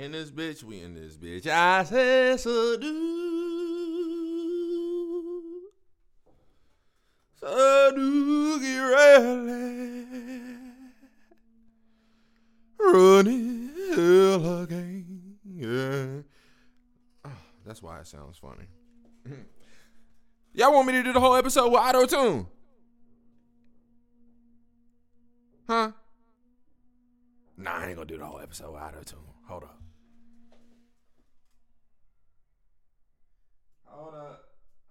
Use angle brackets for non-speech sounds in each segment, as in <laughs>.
in this bitch. We in this bitch. I said so do. So do get ready. Running hell again. Yeah. Oh, that's why it sounds funny. <laughs> Y'all want me to do the whole episode with auto tune? Huh? Nah, I ain't gonna do the whole episode with auto tune. Hold up. Hold up.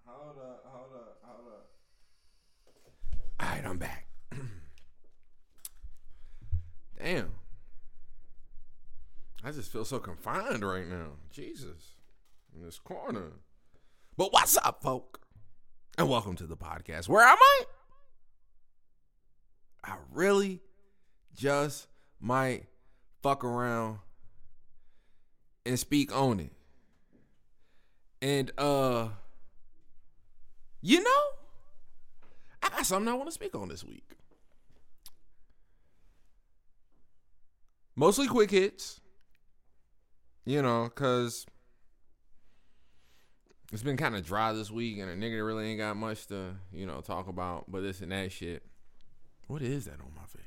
Hold up. Hold up. Hold up. All right, I'm back. <clears throat> Damn. I just feel so confined right now. Jesus. In this corner. But what's up, folk? And welcome to the podcast. Where am I? I really just might fuck around and speak on it. And uh you know, I got something I want to speak on this week. Mostly quick hits. You know, cuz it's been kind of dry this week and a nigga really ain't got much to, you know, talk about, but this and that shit. What is that on my face?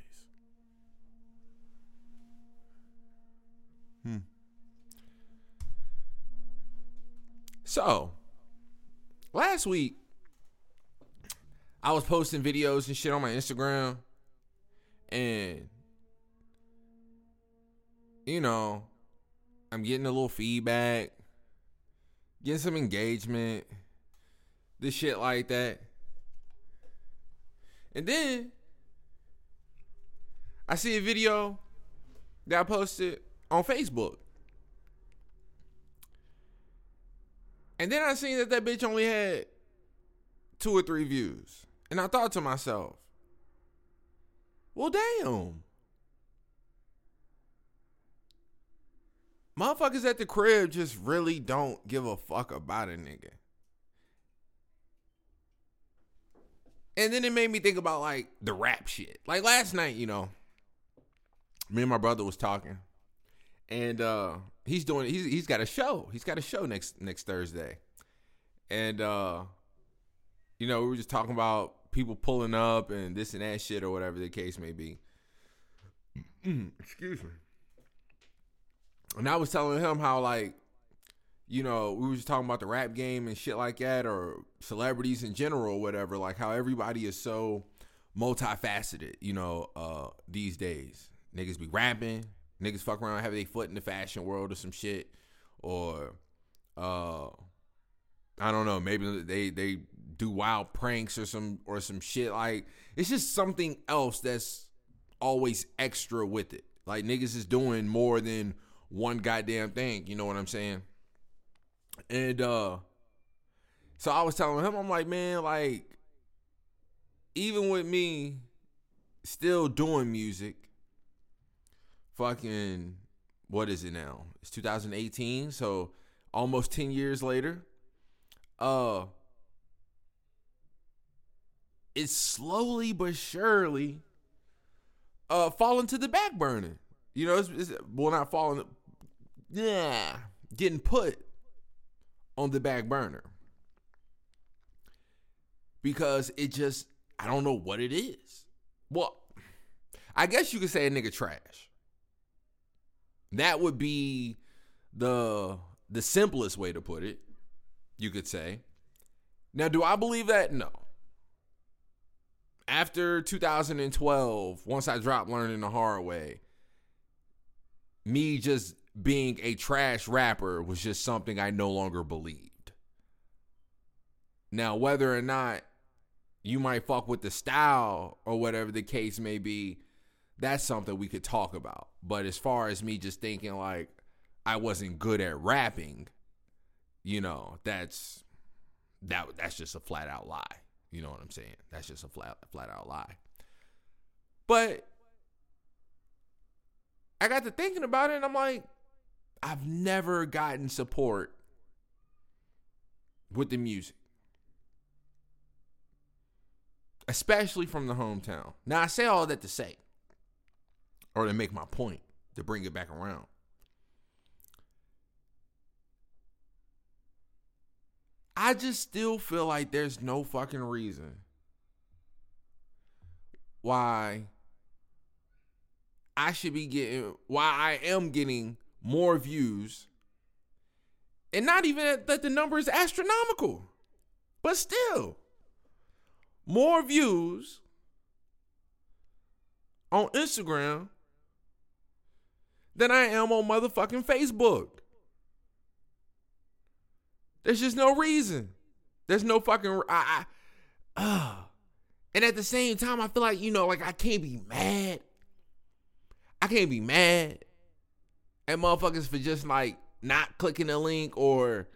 Hmm. So, last week, I was posting videos and shit on my Instagram, and you know, I'm getting a little feedback, getting some engagement, this shit like that. And then I see a video that I posted on Facebook. And then I seen that that bitch only had two or three views. And I thought to myself, well, damn. Motherfuckers at the crib just really don't give a fuck about a nigga. And then it made me think about like the rap shit. Like last night, you know, me and my brother was talking. And uh he's doing he's he's got a show. He's got a show next next Thursday. And uh you know, we were just talking about people pulling up and this and that shit or whatever the case may be. <clears throat> Excuse me. And I was telling him how like you know, we were just talking about the rap game and shit like that, or celebrities in general, whatever. Like how everybody is so multifaceted, you know, uh, these days. Niggas be rapping, niggas fuck around, have their foot in the fashion world or some shit, or uh, I don't know, maybe they they do wild pranks or some or some shit. Like it's just something else that's always extra with it. Like niggas is doing more than one goddamn thing. You know what I'm saying? And uh so I was telling him, I'm like, man, like, even with me still doing music, fucking what is it now? It's 2018, so almost 10 years later. Uh it's slowly but surely uh falling to the back burner. You know, it's, it's well not falling yeah, getting put on the back burner because it just I don't know what it is. Well, I guess you could say a nigga trash. That would be the the simplest way to put it. You could say. Now, do I believe that? No. After 2012, once I dropped learning the hard way, me just being a trash rapper was just something I no longer believed. Now, whether or not you might fuck with the style or whatever the case may be, that's something we could talk about. But as far as me just thinking like I wasn't good at rapping, you know, that's that that's just a flat out lie. You know what I'm saying? That's just a flat flat out lie. But I got to thinking about it and I'm like, I've never gotten support with the music. Especially from the hometown. Now I say all that to say, or to make my point, to bring it back around. I just still feel like there's no fucking reason why I should be getting, why I am getting more views. And not even that the number is astronomical, but still, more views on Instagram than I am on motherfucking Facebook. There's just no reason. There's no fucking I, I uh. And at the same time, I feel like, you know, like I can't be mad. I can't be mad at motherfuckers for just like not clicking the link or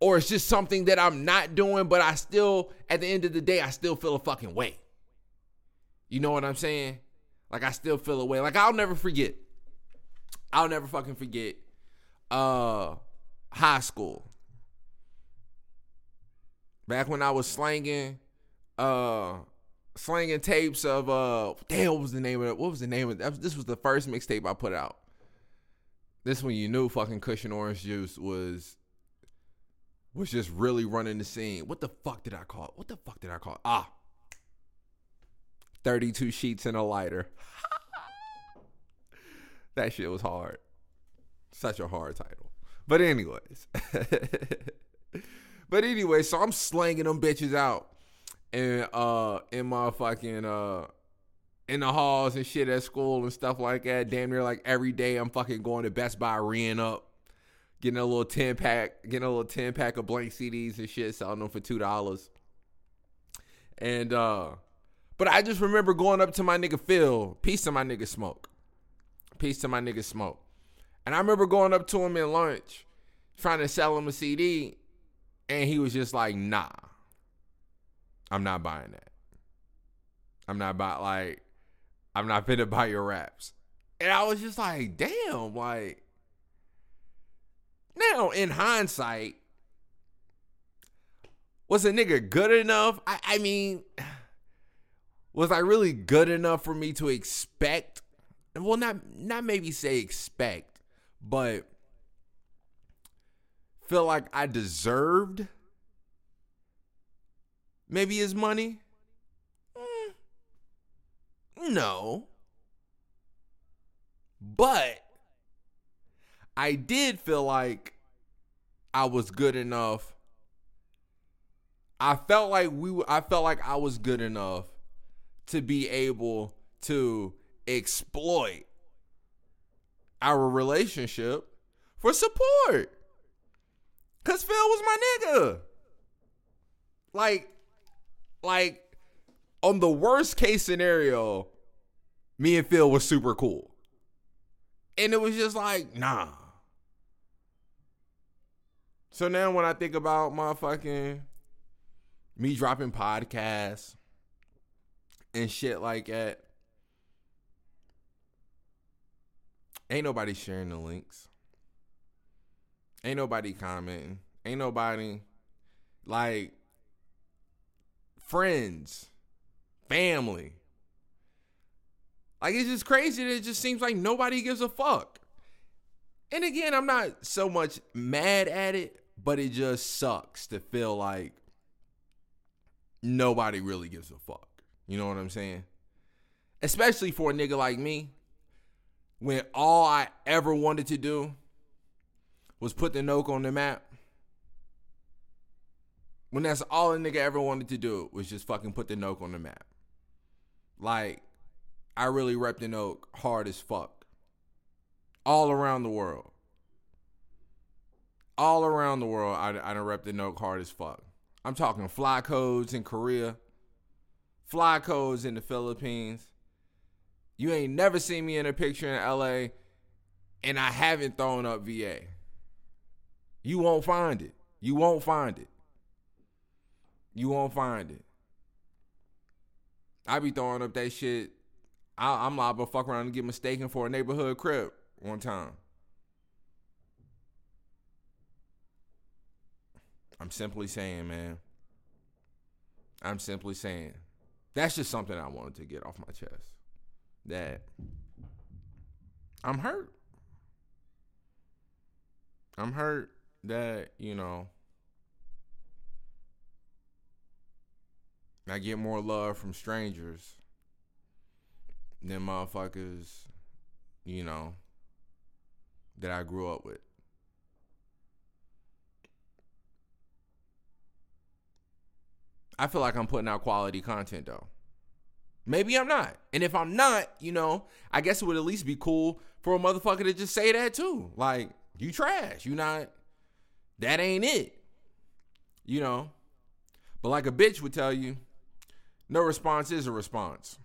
or it's just something that I'm not doing, but I still, at the end of the day, I still feel a fucking way. You know what I'm saying? Like I still feel a way. Like I'll never forget. I'll never fucking forget uh high school. Back when I was slanging uh slanging tapes of uh damn what was the name of it? What was the name of it? This was the first mixtape I put out. This when you knew fucking Kush and Orange Juice was was just really running the scene. What the fuck did I call it? What the fuck did I call it? Ah. 32 sheets and a lighter. That shit was hard. Such a hard title. But anyways. <laughs> but anyway, so I'm slanging them bitches out and uh in my fucking uh in the halls and shit at school and stuff like that. Damn near like every day I'm fucking going to Best Buy reeing up, getting a little 10 pack, getting a little 10 pack of blank CDs and shit, selling them for two dollars. And uh but I just remember going up to my nigga Phil, peace to my nigga Smoke. Peace to my nigga Smoke. And I remember going up to him in lunch, trying to sell him a CD, and he was just like, nah. I'm not buying that. I'm not buying like I'm not finna buy your raps. And I was just like, damn, like now in hindsight, was a nigga good enough? I, I mean, <sighs> was I really good enough for me to expect? Well, not not maybe say expect, but feel like I deserved maybe his money. Mm, no. But I did feel like I was good enough. I felt like we I felt like I was good enough to be able to exploit our relationship for support. Cause Phil was my nigga. Like, like on the worst case scenario, me and Phil was super cool. And it was just like, nah. So now when I think about my fucking me dropping podcasts, and shit like that. Ain't nobody sharing the links. Ain't nobody commenting. Ain't nobody like friends, family. Like it's just crazy that it just seems like nobody gives a fuck. And again, I'm not so much mad at it, but it just sucks to feel like nobody really gives a fuck. You know what I'm saying? Especially for a nigga like me, when all I ever wanted to do was put the Noke on the map. When that's all a nigga ever wanted to do was just fucking put the Noke on the map. Like, I really rep the Noke hard as fuck. All around the world. All around the world, I, I done rep the Noke hard as fuck. I'm talking fly codes in Korea fly codes in the Philippines. You ain't never seen me in a picture in LA, and I haven't thrown up VA. You won't find it. You won't find it. You won't find it. I be throwing up that shit. I, am liable to fuck around and get mistaken for a neighborhood Crip one time. I'm simply saying, man. I'm simply saying. That's just something I wanted to get off my chest that I'm hurt. I'm hurt that, you know, I get more love from strangers than motherfuckers, you know, that I grew up with. I feel like I'm putting out quality content though. Maybe I'm not. And if I'm not, you know, I guess it would at least be cool for a motherfucker to just say that too. Like, you trash. You not that ain't it. You know. But like a bitch would tell you, no response is a response.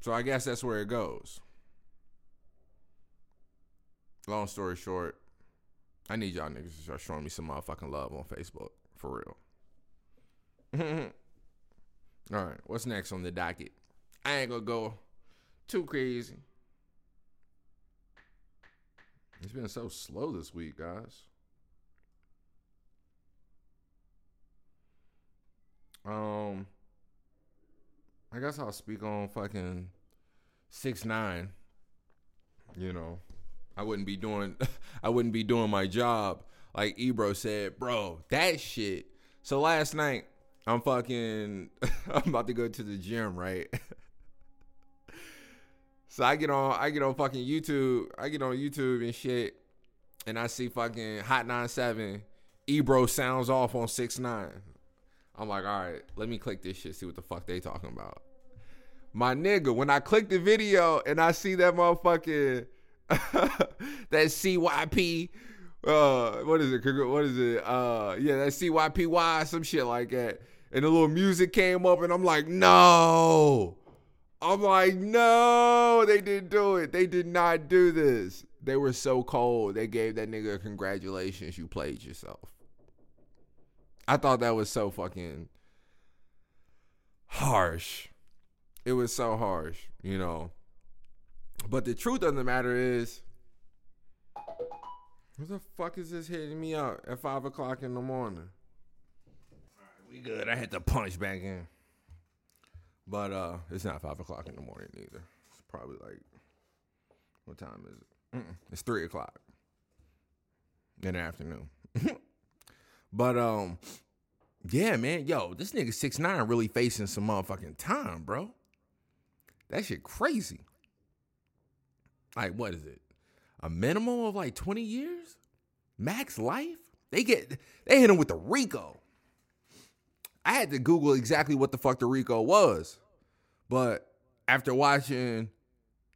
So I guess that's where it goes. Long story short, I need y'all niggas to start showing me some motherfucking love on Facebook. For real. <laughs> All right, what's next on the docket? I ain't gonna go too crazy. It's been so slow this week, guys. Um, I guess I'll speak on fucking six nine. You know, I wouldn't be doing, <laughs> I wouldn't be doing my job like Ebro said, bro. That shit. So last night, I'm fucking, <laughs> I'm about to go to the gym, right? <laughs> so I get on, I get on fucking YouTube, I get on YouTube and shit, and I see fucking Hot 97, Ebro sounds off on six nine. I'm like, all right, let me click this shit, see what the fuck they talking about. My nigga, when I click the video and I see that motherfucking <laughs> that CYP, uh, what is it? What is it? Uh, yeah, that CYPY, some shit like that. And the little music came up, and I'm like, no. I'm like, no, they didn't do it. They did not do this. They were so cold. They gave that nigga congratulations. You played yourself. I thought that was so fucking harsh. It was so harsh, you know. But the truth of the matter is, who the fuck is this hitting me up at five o'clock in the morning? We good. I had to punch back in. But uh it's not five o'clock in the morning either. It's probably like what time is it? Mm-mm, it's three o'clock in the afternoon. <laughs> but um, yeah, man, yo, this nigga six nine really facing some motherfucking time, bro. That shit crazy. Like, what is it? A minimum of like 20 years? Max life? They get they hit him with the RICO. I had to Google exactly what the fuck the RICO was. But after watching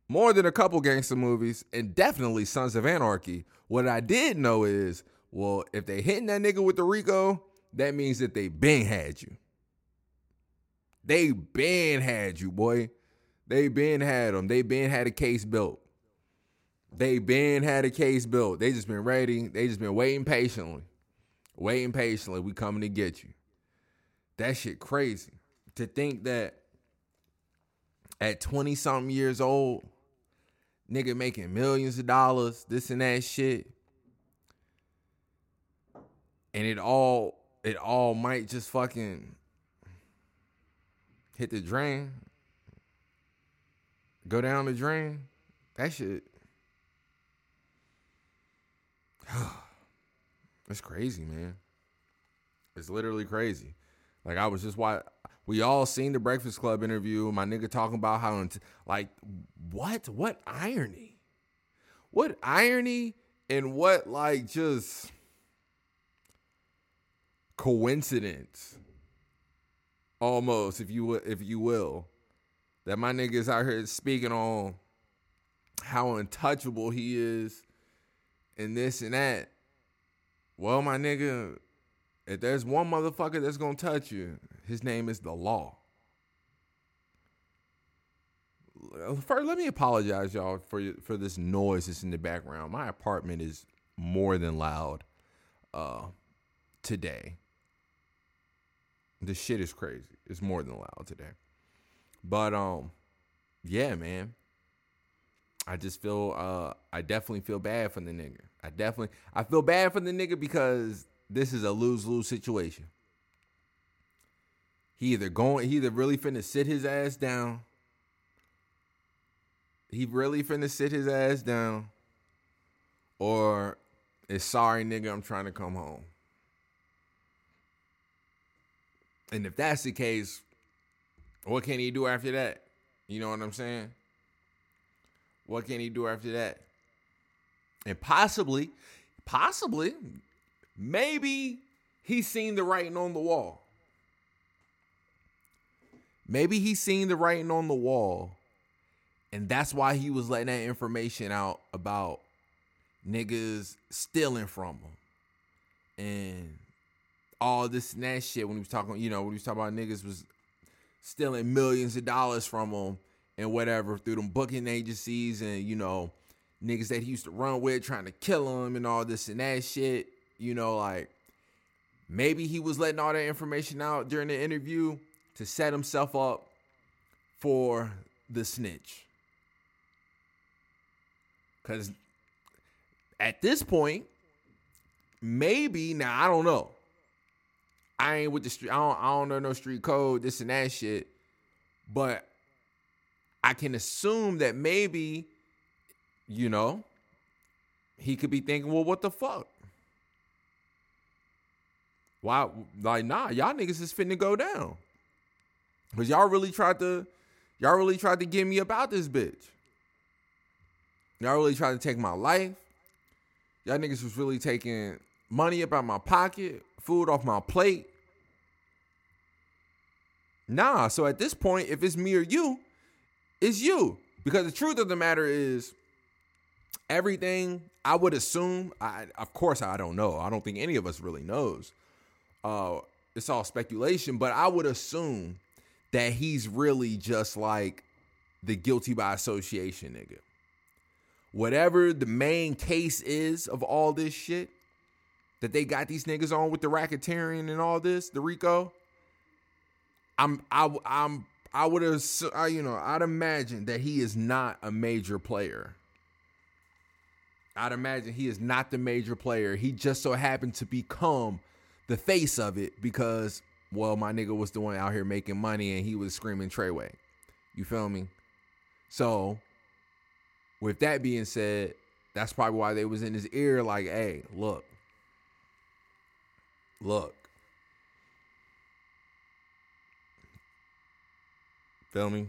more than a couple gangster movies and definitely Sons of Anarchy, what I did know is, well, if they hitting that nigga with the RICO, that means that they been had you. They been had you, boy. They been had them. They been had a case built. They been had a case built. They just been ready. They just been waiting patiently. Waiting patiently. We coming to get you. That shit crazy. To think that at 20 something years old, nigga making millions of dollars, this and that shit. And it all it all might just fucking hit the drain. Go down the drain. That shit. <sighs> it's crazy, man. It's literally crazy. Like I was just why we all seen the Breakfast Club interview. My nigga talking about how like what what irony, what irony, and what like just coincidence, almost if you if you will, that my niggas out here speaking on how untouchable he is, and this and that. Well, my nigga, if there's one motherfucker that's gonna touch you, his name is the law. First, let me apologize, y'all, for for this noise that's in the background. My apartment is more than loud uh, today. The shit is crazy. It's more than loud today. But um, yeah, man. I just feel uh I definitely feel bad for the nigga. I definitely I feel bad for the nigga because this is a lose-lose situation. He either going he either really finna sit his ass down. He really finna sit his ass down. Or is sorry nigga, I'm trying to come home. And if that's the case, what can he do after that? You know what I'm saying? What can he do after that? And possibly, possibly, maybe he's seen the writing on the wall. Maybe he's seen the writing on the wall. And that's why he was letting that information out about niggas stealing from him. And all this and that shit when he was talking, you know, when he was talking about niggas was stealing millions of dollars from him and whatever through them booking agencies and, you know, niggas that he used to run with trying to kill him and all this and that shit. You know, like maybe he was letting all that information out during the interview to set himself up for the snitch. Cause at this point, maybe now I don't know. I ain't with the street. I don't, I don't know no street code, this and that shit. But I can assume that maybe, you know, he could be thinking, well, what the fuck? Why, like, nah, y'all niggas is finna go down. Cause y'all really tried to, y'all really tried to get me about this bitch. Y'all really tried to take my life. Y'all niggas was really taking money up out my pocket, food off my plate. Nah, so at this point, if it's me or you, it's you. Because the truth of the matter is, everything I would assume, I of course I don't know. I don't think any of us really knows. Uh it's all speculation, but I would assume that he's really just like the guilty by association nigga. Whatever the main case is of all this shit that they got these niggas on with the racketeering and all this, the RICO. I'm I I'm I would have you know I'd imagine that he is not a major player. I'd imagine he is not the major player. He just so happened to become the face of it because well, my nigga was the one out here making money and he was screaming Treyway. You feel me? So, with that being said, that's probably why they was in his ear like, hey, look. Look. Feel me?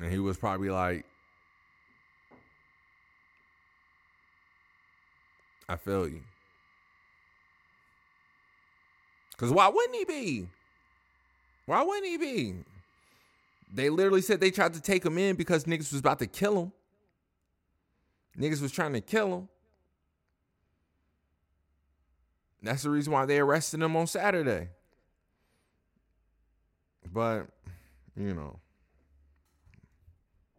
And he was probably like, I feel you. Because why wouldn't he be? Why wouldn't he be? They literally said they tried to take him in because niggas was about to kill him. Niggas was trying to kill him. That's the reason why they arrested him on Saturday. But, you know.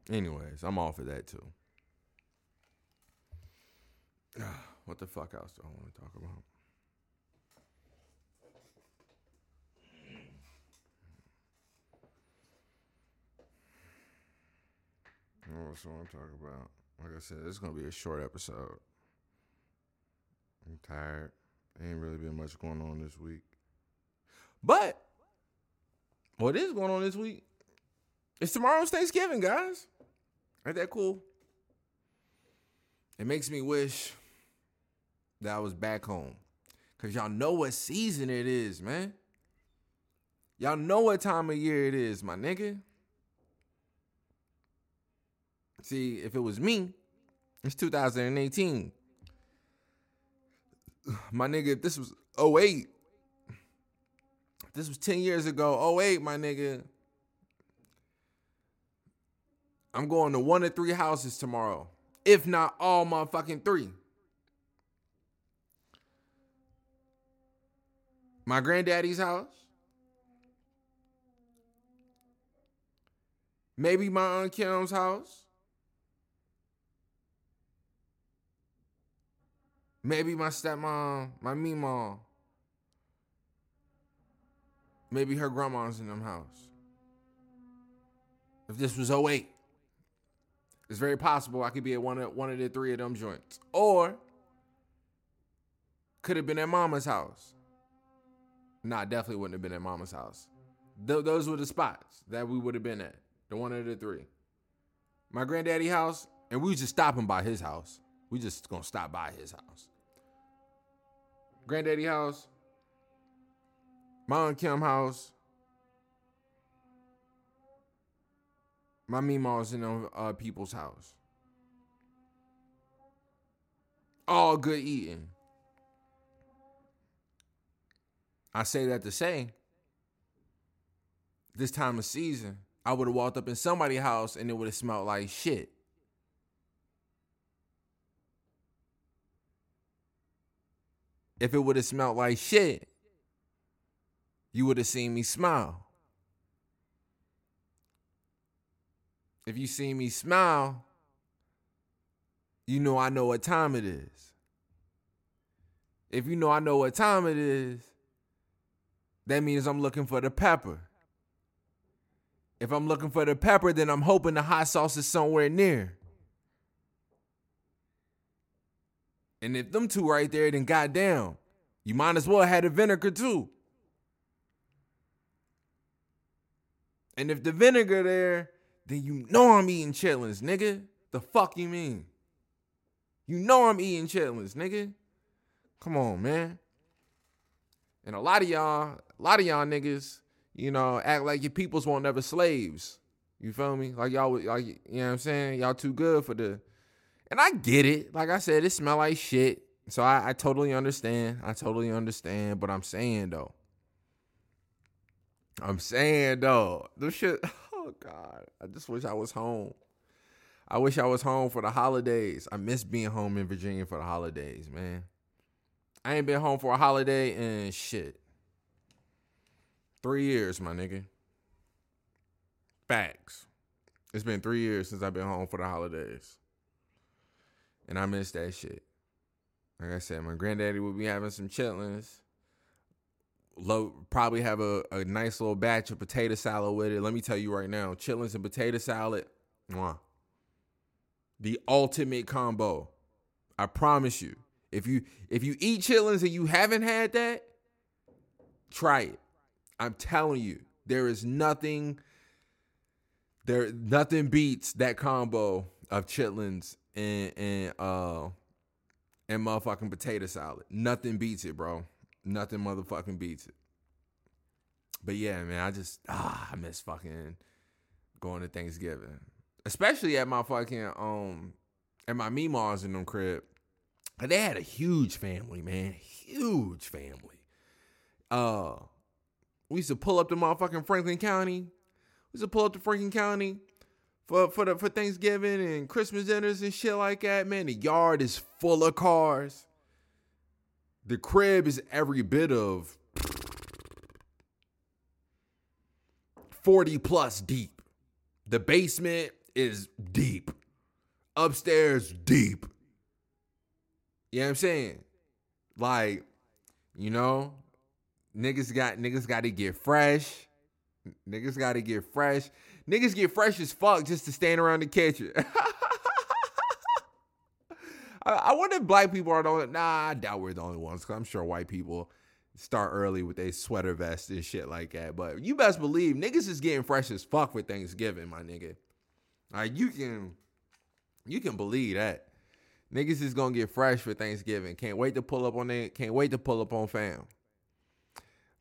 Anyways, I'm off of that too. <sighs> What the fuck else do I want to talk about? What's what I'm talking about? Like I said, it's gonna be a short episode. I'm tired. Ain't really been much going on this week. But what is going on this week? It's tomorrow's Thanksgiving, guys. Ain't that cool? It makes me wish that I was back home. Cause y'all know what season it is, man. Y'all know what time of year it is, my nigga. See, if it was me, it's 2018. My nigga, if this was 08, if this was 10 years ago, 08, my nigga, I'm going to one of three houses tomorrow. If not all motherfucking three. My granddaddy's house. Maybe my Aunt Kim's house. Maybe my stepmom, my me mom. Maybe her grandma's in them house. If this was 08, it's very possible I could be at one of one of the three of them joints. Or could have been at mama's house. Nah, definitely wouldn't have been at mama's house. Th- those were the spots that we would have been at. The one of the three. My granddaddy house, and we just stopping by his house. We just gonna stop by his house. Granddaddy house. my Aunt Kim house. My Meemaw's in uh, people's house. All good eating. I say that to say, this time of season, I would have walked up in somebody's house and it would have smelled like shit. If it would have smelled like shit, you would have seen me smile. If you see me smile, you know I know what time it is. If you know I know what time it is, that means I'm looking for the pepper. If I'm looking for the pepper, then I'm hoping the hot sauce is somewhere near. And if them two right there, then goddamn, you might as well have the vinegar too. And if the vinegar there, then you know I'm eating chitlins, nigga. The fuck you mean? You know I'm eating chitlins, nigga. Come on, man. And a lot of y'all, a lot of y'all niggas, you know, act like your peoples won't never slaves. You feel me? Like y'all, like you know what I'm saying? Y'all too good for the. And I get it. Like I said, it smell like shit. So I, I totally understand. I totally understand. But I'm saying though. I'm saying though, this shit. <laughs> Oh God, I just wish I was home. I wish I was home for the holidays. I miss being home in Virginia for the holidays, man. I ain't been home for a holiday and shit. Three years, my nigga. Facts. It's been three years since I've been home for the holidays. And I miss that shit. Like I said, my granddaddy would be having some chitlins low, probably have a, a nice little batch of potato salad with it. Let me tell you right now, chitlins and potato salad, mwah, the ultimate combo. I promise you. If you if you eat chitlins and you haven't had that, try it. I'm telling you, there is nothing there nothing beats that combo of chitlins and and uh and motherfucking potato salad. Nothing beats it, bro. Nothing motherfucking beats it. But yeah, man, I just ah, I miss fucking going to Thanksgiving, especially at my fucking um at my Meemaws in them crib. They had a huge family, man, huge family. Uh, we used to pull up to motherfucking Franklin County. We used to pull up to Franklin County for for the for Thanksgiving and Christmas dinners and shit like that. Man, the yard is full of cars. The crib is every bit of 40 plus deep. The basement is deep. Upstairs, deep. You know what I'm saying? Like, you know, niggas got niggas got to get fresh. Niggas got to get fresh. Niggas get fresh as fuck just to stand around the kitchen. <laughs> I, I wonder if black people are the only. Nah, I doubt we're the only ones. Cause I'm sure white people start early with a sweater vest and shit like that. But you best believe niggas is getting fresh as fuck for Thanksgiving, my nigga. Like you can, you can believe that. Niggas is gonna get fresh for Thanksgiving. Can't wait to pull up on it. Can't wait to pull up on fam.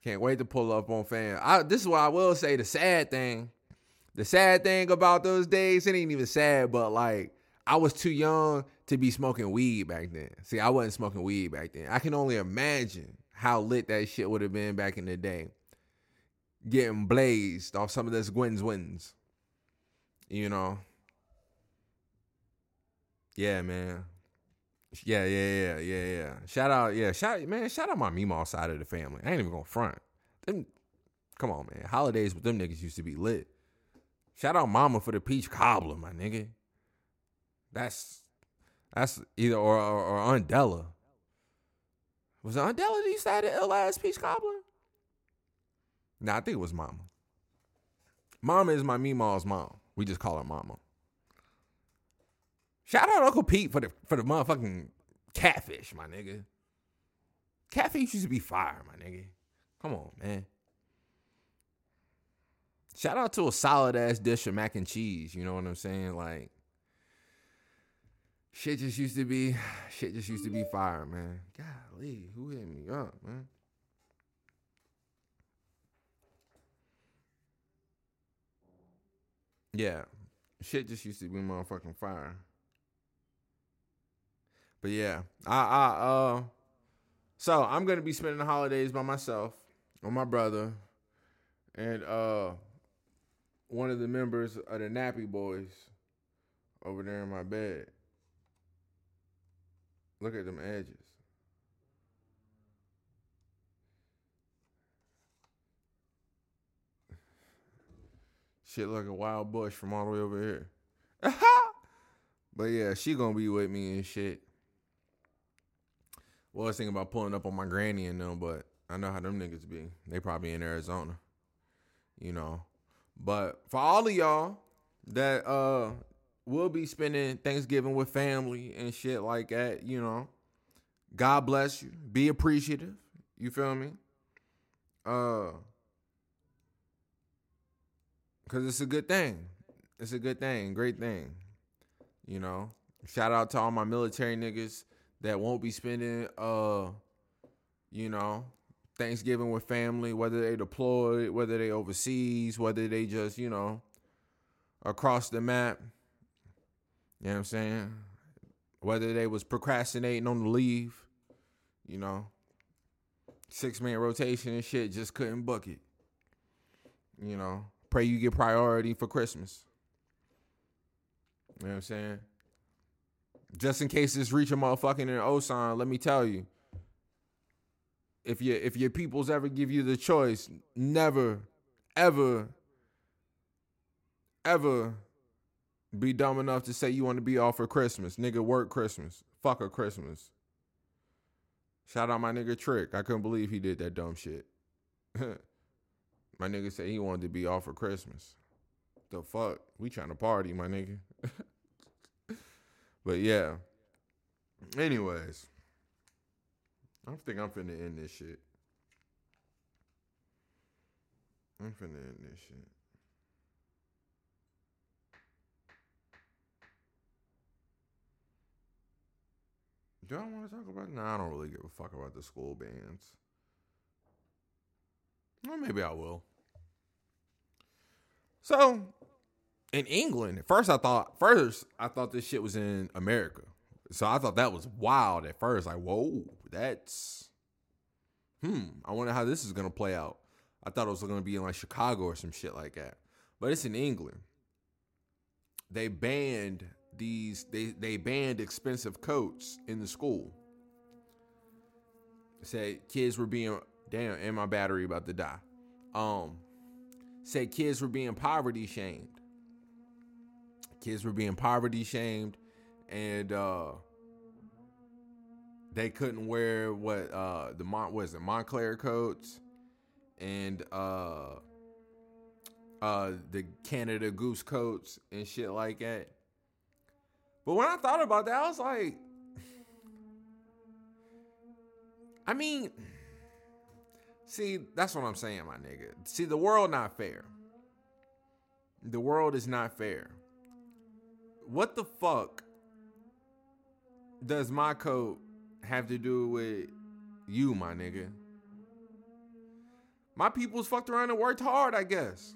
Can't wait to pull up on fam. I, this is what I will say. The sad thing, the sad thing about those days, it ain't even sad, but like I was too young to be smoking weed back then. See, I wasn't smoking weed back then. I can only imagine how lit that shit would have been back in the day. Getting blazed off some of this Gwen's wins. You know? Yeah, man. Yeah, yeah, yeah, yeah, yeah. Shout out, yeah, shout man, shout out my Meemaw side of the family. I ain't even gonna front. Them, come on, man. Holidays with them niggas used to be lit. Shout out Mama for the peach cobbler, my nigga. That's that's either or or, or Aunt Della. Was it Aunt Della that used to have the ill ass peach cobbler? Nah, I think it was Mama. Mama is my Meemaw's mom. We just call her Mama. Shout out Uncle Pete for the for the motherfucking catfish, my nigga. Catfish used to be fire, my nigga. Come on, man shout out to a solid ass dish of mac and cheese. You know what I'm saying? Like, shit just used to be, <sighs> shit just used to be fire, man. Golly, who hit me up, man? Yeah, shit just used to be motherfucking fire. But yeah, I I uh, so I'm gonna be spending the holidays by myself with my brother, and uh one of the members of the Nappy Boys over there in my bed. Look at them edges. Shit like a wild bush from all the way over here. <laughs> but yeah, she gonna be with me and shit. Well, I was thinking about pulling up on my granny and them, but I know how them niggas be. They probably in Arizona. You know. But for all of y'all that uh will be spending Thanksgiving with family and shit like that, you know. God bless you. Be appreciative. You feel me? Uh cuz it's a good thing. It's a good thing, great thing. You know. Shout out to all my military niggas that won't be spending uh you know Thanksgiving with family, whether they deployed, whether they overseas, whether they just, you know, across the map. You know what I'm saying? Whether they was procrastinating on the leave, you know, six man rotation and shit, just couldn't book it. You know, pray you get priority for Christmas. You know what I'm saying? Just in case this reach a motherfucking in Osan, let me tell you. If you if your peoples ever give you the choice, never, ever, ever be dumb enough to say you want to be off for Christmas. Nigga, work Christmas. Fuck a Christmas. Shout out my nigga Trick. I couldn't believe he did that dumb shit. <laughs> my nigga said he wanted to be off for Christmas. The fuck? We trying to party, my nigga. <laughs> but yeah. Anyways. I don't think I'm finna end this shit. I'm finna end this shit. Do I want to talk about? No, I don't really give a fuck about the school bands. Well, maybe I will. So, in England, at first I thought first I thought this shit was in America. So I thought that was wild at first. Like, whoa, that's hmm. I wonder how this is gonna play out. I thought it was gonna be in like Chicago or some shit like that. But it's in England. They banned these they they banned expensive coats in the school. Said kids were being damn and my battery about to die. Um said kids were being poverty shamed. Kids were being poverty shamed and uh they couldn't wear what uh the Mont was it Moncler coats and uh uh the Canada Goose coats and shit like that. But when I thought about that, I was like, I mean, see, that's what I'm saying, my nigga. See, the world not fair. The world is not fair. What the fuck does my coat have to do with you, my nigga? My people's fucked around and worked hard, I guess.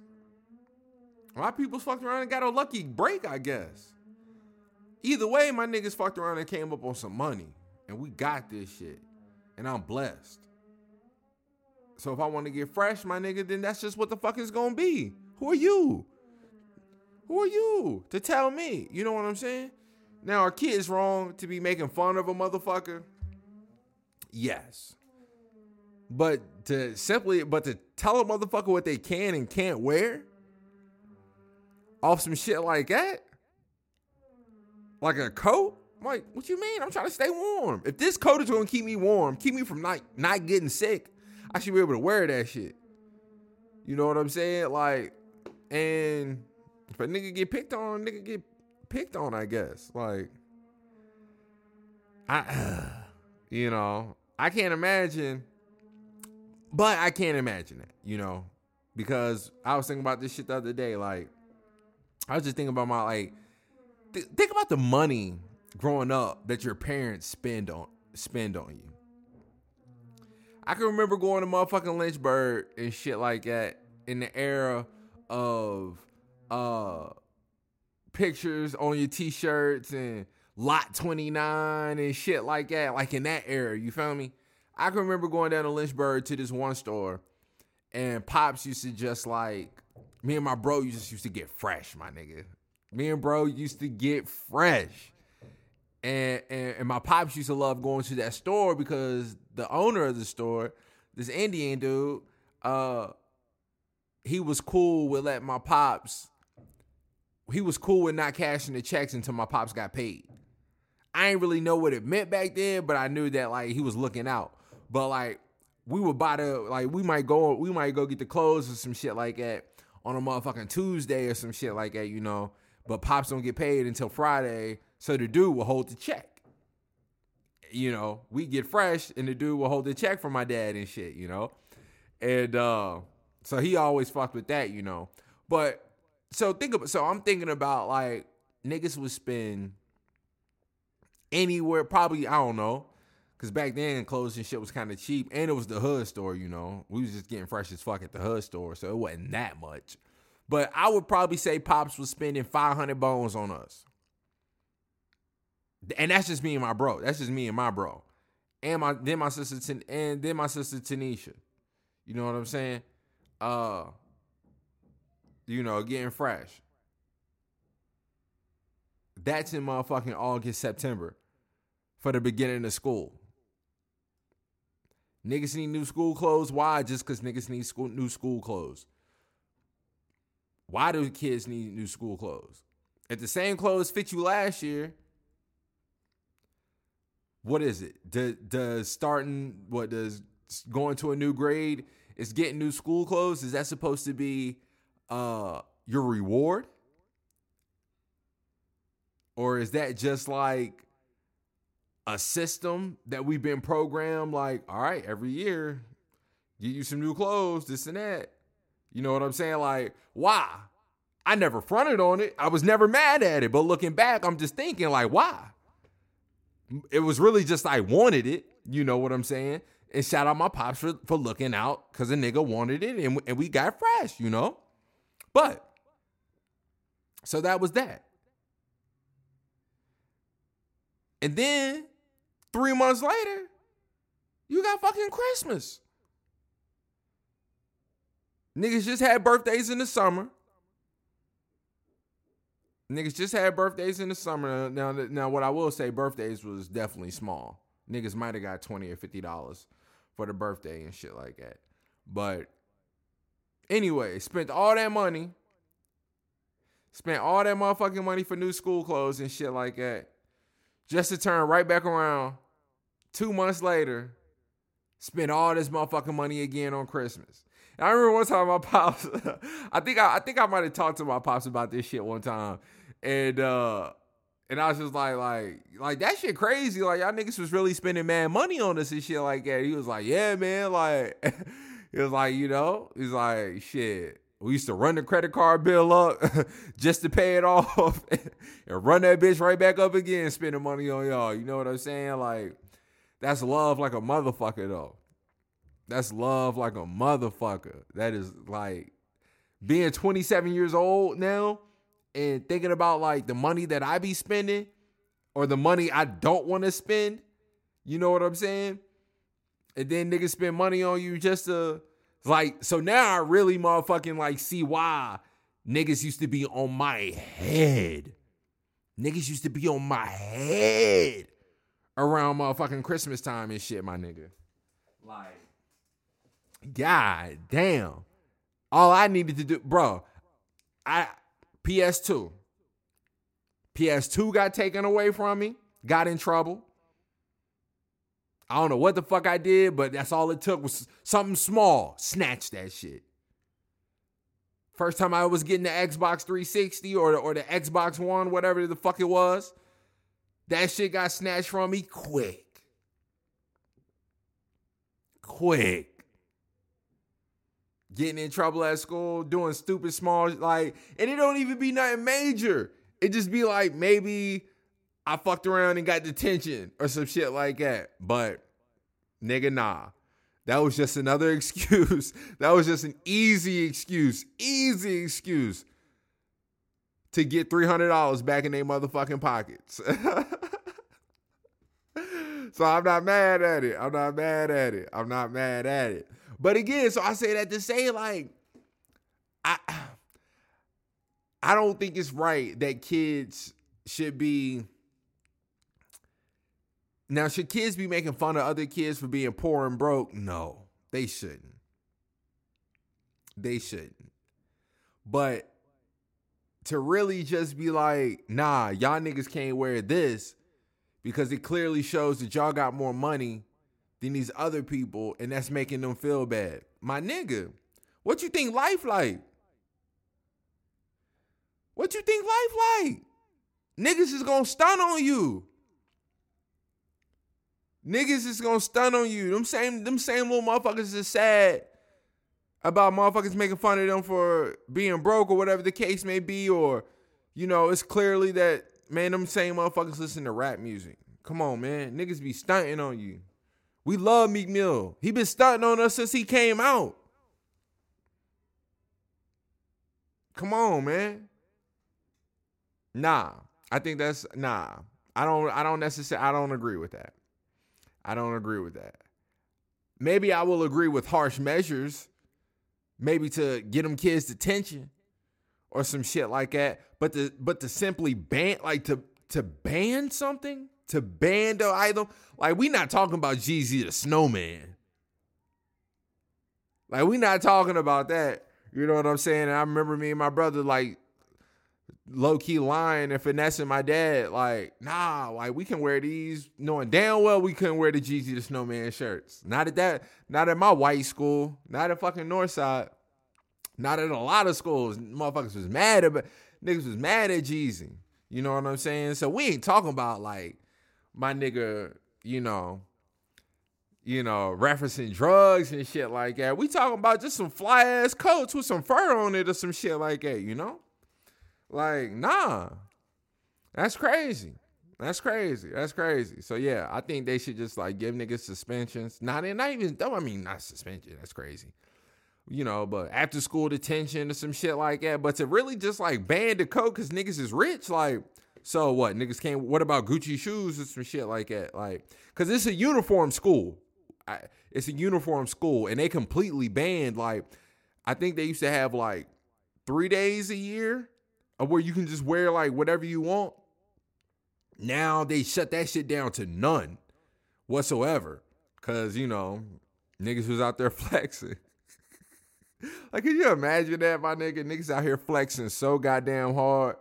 My people's fucked around and got a lucky break, I guess. Either way, my niggas fucked around and came up on some money. And we got this shit. And I'm blessed. So if I want to get fresh, my nigga, then that's just what the fuck is gonna be. Who are you? Who are you to tell me? You know what I'm saying? Now, are kids wrong to be making fun of a motherfucker? Yes. But to simply, but to tell a motherfucker what they can and can't wear off some shit like that, like a coat. I'm like, what you mean? I'm trying to stay warm. If this coat is gonna keep me warm, keep me from not not getting sick, I should be able to wear that shit. You know what I'm saying? Like, and if a nigga get picked on, nigga get picked on, I guess. Like, I, <sighs> you know, I can't imagine, but I can't imagine that, you know, because I was thinking about this shit the other day. Like, I was just thinking about my like th- think about the money growing up that your parents spend on spend on you. I can remember going to motherfucking Lynchburg and shit like that in the era of uh pictures on your t-shirts and lot 29 and shit like that, like in that era, you feel me? I can remember going down to Lynchburg to this one store and Pops used to just like me and my bro just used to get fresh, my nigga. Me and bro used to get fresh. And, and and my pops used to love going to that store because the owner of the store, this Indian dude, uh, he was cool with letting my pops. He was cool with not cashing the checks until my pops got paid. I ain't really know what it meant back then, but I knew that like he was looking out. But like we would buy the like we might go we might go get the clothes or some shit like that on a motherfucking Tuesday or some shit like that, you know. But pops don't get paid until Friday, so the dude will hold the check. You know, we get fresh and the dude will hold the check for my dad and shit, you know. And uh so he always fucked with that, you know. But so think about so I'm thinking about like niggas would spend anywhere, probably, I don't know. Cause back then clothes and shit was kind of cheap, and it was the hood store. You know, we was just getting fresh as fuck at the hood store, so it wasn't that much. But I would probably say pops was spending five hundred bones on us, and that's just me and my bro. That's just me and my bro, and my then my sister and then my sister Tanisha. You know what I'm saying? Uh, you know, getting fresh. That's in motherfucking August, September for the beginning of school. Niggas need new school clothes. Why? Just because niggas need school, new school clothes. Why do kids need new school clothes? If the same clothes fit you last year, what is it? Does, does starting, what does going to a new grade is getting new school clothes? Is that supposed to be uh, your reward? Or is that just like a system that we've been programmed like, all right, every year, get you some new clothes, this and that. You know what I'm saying? Like, why? I never fronted on it. I was never mad at it. But looking back, I'm just thinking, like, why? It was really just I wanted it. You know what I'm saying? And shout out my pops for, for looking out because a nigga wanted it and, and we got fresh, you know? But, so that was that. And then Three months later, you got fucking Christmas. Niggas just had birthdays in the summer. Niggas just had birthdays in the summer. Now, now what I will say, birthdays was definitely small. Niggas might have got twenty or fifty dollars for the birthday and shit like that. But anyway, spent all that money. Spent all that motherfucking money for new school clothes and shit like that. Just to turn right back around Two months later, spent all this motherfucking money again on Christmas. And I remember one time my <laughs> pops, I think I, I think I might have talked to my pops about this shit one time, and uh, and I was just like, like, like that shit crazy. Like y'all niggas was really spending mad money on this and shit like that. He was like, yeah, man, like, <laughs> he was like, you know, he's like, shit. We used to run the credit card bill up <laughs> just to pay it <laughs> off and run that bitch right back up again, spending money on y'all. You know what I'm saying? Like, that's love like a motherfucker though. That's love like a motherfucker. That is like being 27 years old now and thinking about like the money that I be spending or the money I don't want to spend. You know what I'm saying? And then niggas spend money on you just to like so now I really motherfucking like see why niggas used to be on my head. Niggas used to be on my head around motherfucking Christmas time and shit, my nigga. Like, god damn. All I needed to do, bro, I PS2. PS2 got taken away from me, got in trouble. I don't know what the fuck I did, but that's all it took was something small. Snatch that shit. First time I was getting the Xbox 360 or the, or the Xbox One, whatever the fuck it was, that shit got snatched from me quick. Quick. Getting in trouble at school, doing stupid small like, and it don't even be nothing major. It just be like maybe I fucked around and got detention or some shit like that. But nigga, nah. That was just another <laughs> excuse. that was just an easy excuse. Easy excuse to get three hundred dollars back in their motherfucking pockets. <laughs> so I'm not mad at it. I'm not mad at it. I'm not mad at it. But again, so I say that to say like I I don't think it's right that kids should be now should kids be making fun of other kids for being poor and broke? No, they shouldn't. They shouldn't. But to really just be like, nah, y'all niggas can't wear this because it clearly shows that y'all got more money than these other people and that's making them feel bad. My nigga, what you think life like? What you think life like? Niggas is gonna stun on you. Niggas is gonna stun on you. Them same them same little motherfuckers is sad about motherfuckers making fun of them for being broke or whatever the case may be, or you know, it's clearly that man, them same motherfuckers listen to rap music. Come on, man. Niggas be stunting on you. We love Meek Mill. He been stunting on us since he came out. Come on, man. Nah. I think that's nah. I don't I don't necessarily I don't agree with that. I don't agree with that. Maybe I will agree with harsh measures, maybe to get them kids detention or some shit like that. But to but to simply ban like to to ban something, to ban the item, like we not talking about Jeezy the Snowman. Like we not talking about that. You know what I'm saying? And I remember me and my brother like low key lying and finessing my dad, like, nah, like we can wear these, knowing damn well we couldn't wear the Jeezy the Snowman shirts. Not at that, not at my white school, not at fucking Northside, not at a lot of schools. Motherfuckers was mad at niggas was mad at Jeezy. You know what I'm saying? So we ain't talking about like my nigga, you know, you know, referencing drugs and shit like that. We talking about just some fly ass coats with some fur on it or some shit like that, you know? Like, nah. That's crazy. That's crazy. That's crazy. So yeah, I think they should just like give niggas suspensions. Not not even though I mean not suspension. That's crazy. You know, but after school detention or some shit like that. But to really just like ban the coke because niggas is rich, like, so what? Niggas can't what about Gucci shoes or some shit like that? Like, cause it's a uniform school. I, it's a uniform school, and they completely banned like I think they used to have like three days a year where you can just wear like whatever you want. Now they shut that shit down to none whatsoever. Cause, you know, niggas was out there <laughs> flexing. like, can you imagine that, my nigga? Niggas out here flexing so goddamn hard.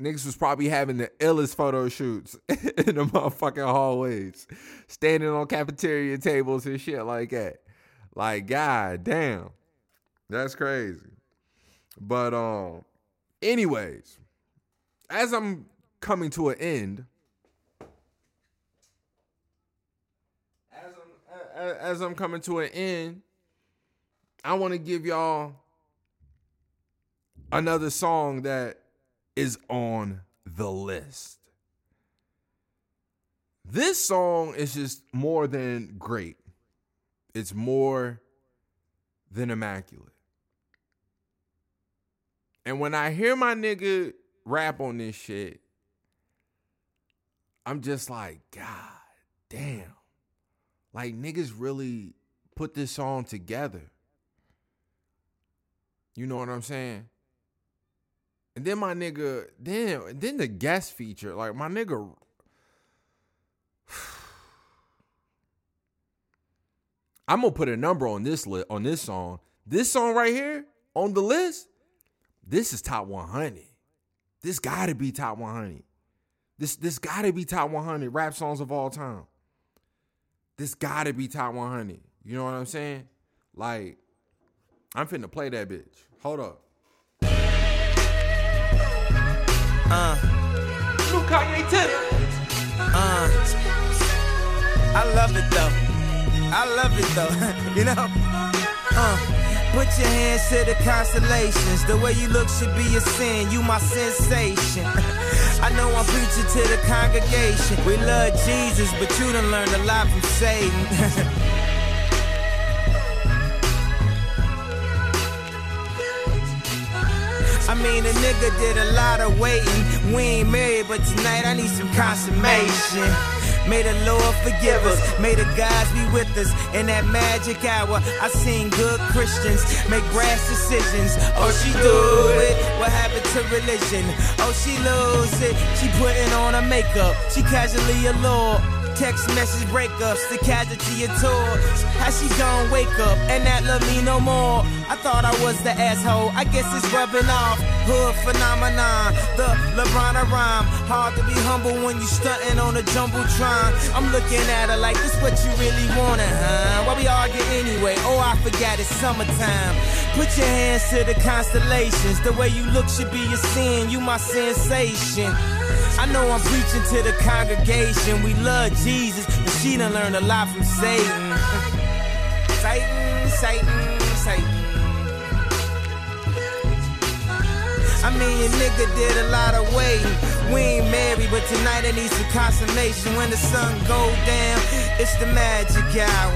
Niggas was probably having the illest photo shoots <laughs> in the motherfucking hallways, standing on cafeteria tables and shit like that. Like, god damn. That's crazy. But um, Anyways, as I'm coming to an end, as I'm as I'm coming to an end, I want to give y'all another song that is on the list. This song is just more than great. It's more than immaculate. And when I hear my nigga rap on this shit, I'm just like, God damn. Like niggas really put this song together. You know what I'm saying? And then my nigga, then then the guest feature, like my nigga <sighs> I'm gonna put a number on this list on this song. This song right here on the list this is top 100. This got to be top 100. This this got to be top 100 rap songs of all time. This got to be top 100. You know what I'm saying? Like, I'm finna play that bitch. Hold up. Uh. New Kanye tip. Uh. I love it though. I love it though. <laughs> you know? Uh. Put your hands to the constellations. The way you look should be a sin. You my sensation. I know I'm preaching to the congregation. We love Jesus, but you done learned a lot from Satan. <laughs> I mean, a nigga did a lot of waiting. We ain't married, but tonight I need some consummation. May the Lord forgive us. May the gods be with us. In that magic hour, I seen good Christians make rash decisions. Oh, she do it. What happened to religion? Oh, she lose it. She putting on her makeup. She casually allured. Text message breakups, the casualty of tour. How she gon' wake up and not love me no more? I thought I was the asshole. I guess it's rubbing off. Hood phenomenon, the LeBron rhyme. Hard to be humble when you stunting on a jumbotron. I'm looking at her like this what you really wanted, huh? Why we argue anyway? Oh, I forgot it's summertime. Put your hands to the constellations. The way you look should be a sin. You my sensation. I know I'm preaching to the congregation. We love Jesus, but she done learned a lot from Satan. <laughs> Satan, Satan, Satan. I mean, your nigga did a lot of waiting. We ain't married, but tonight I need some consummation. When the sun go down, it's the magic hour.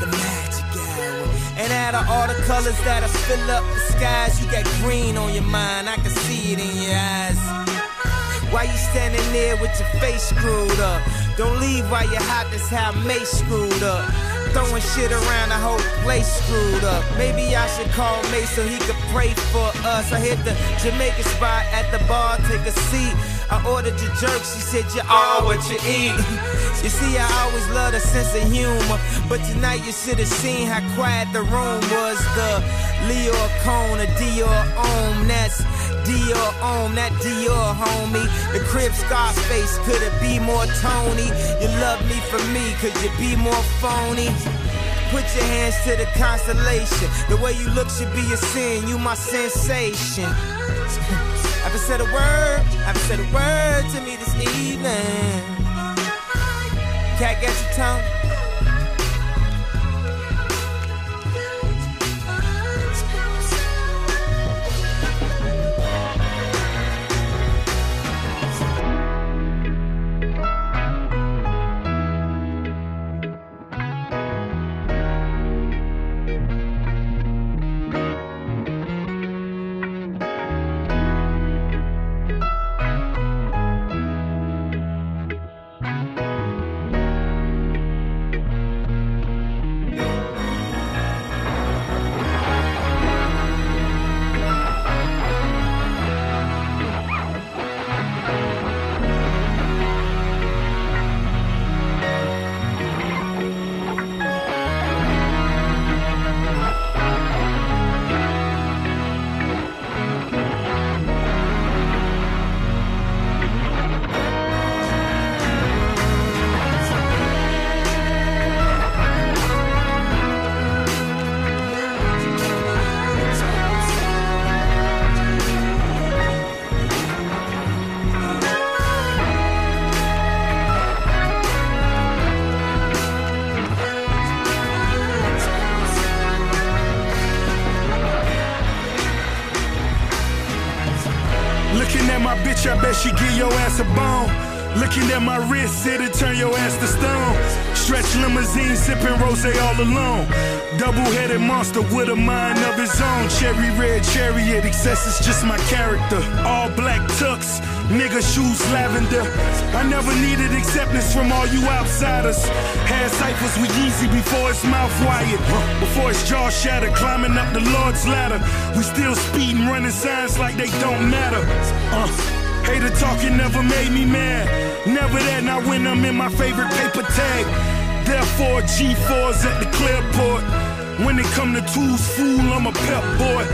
The magic hour. And out of all the colors that'll fill up the skies, you got green on your mind. I can see it in your eyes. Why you standing there with your face screwed up? Don't leave while you're hot, that's how Mase screwed up. Throwing shit around, the whole place screwed up. Maybe I should call Mase so he could pray for us. I hit the Jamaican spot at the bar, take a seat. I ordered your jerk, she said you are all what you eat. <laughs> You see, I always love a sense of humor, but tonight you should have seen how quiet the room was. The Leo Cone, a Dior Homme, that's Dior Homme, that Dior homie. The crib Scarface, could it be more Tony? You love me for me, could you be more phony? Put your hands to the constellation. The way you look should be a sin. You my sensation. <laughs> haven't said a word, haven't said a word to me this evening. Cat, get your tongue. I bet she give your ass a bone. Looking at my wrist, it'll turn your ass to stone. Stretch limousine, sipping rose all alone. Double-headed monster with a mind of his own. Cherry red chariot, excess is just my character. All black tux, nigga shoes lavender. I never needed acceptance from all you outsiders. Had ciphers with Yeezy before his mouth wired. Before his jaw shattered, climbing up the Lord's ladder. We still speeding, running signs like they don't matter. Uh. Hater talking never made me mad. Never that, not when I'm in my favorite paper tag. Therefore, G4s at the clearport. When it come to tools, fool, I'm a pep boy.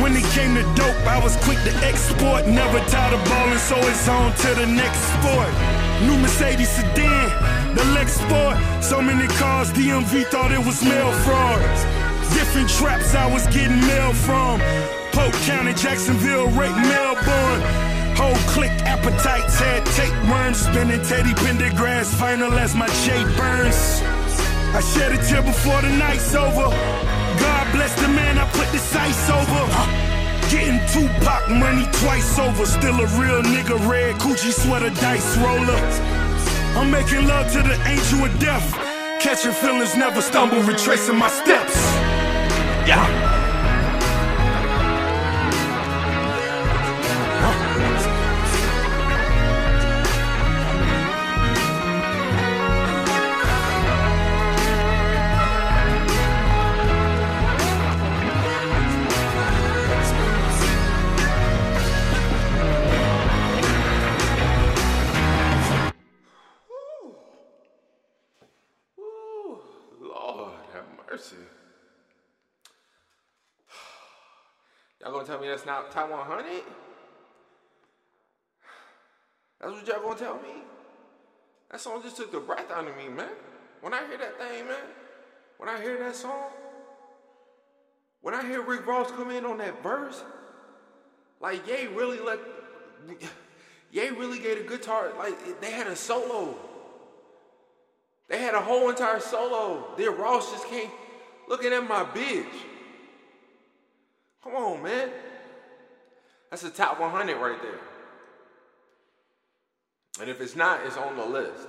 When it came to dope, I was quick to export. Never tired of ballin', so it's on to the next sport. New Mercedes sedan, the Lex Sport. So many cars, DMV thought it was mail fraud. Different traps I was getting mail from. Polk County, Jacksonville, Rake, Melbourne. Whole click appetites had tapeworms, spinning Teddy Pendergrass final as my Jay Burns. I shed a tear before the night's over. God bless the man I put the sights over. Getting Tupac money twice over. Still a real nigga, red Gucci sweater dice roller. I'm making love to the angel of death. Catching feelings, never stumble, retracing my steps. Yeah. Not top 100? That's what y'all gonna tell me? That song just took the breath out of me, man. When I hear that thing, man, when I hear that song, when I hear Rick Ross come in on that verse, like Ye really let, Ye really gave a guitar, like they had a solo. They had a whole entire solo. Then Ross just came looking at my bitch. Come on, man. That's the top 100 right there. And if it's not, it's on the list.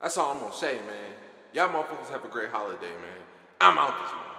That's all I'm gonna say, man. Y'all motherfuckers have a great holiday, man. I'm out this one.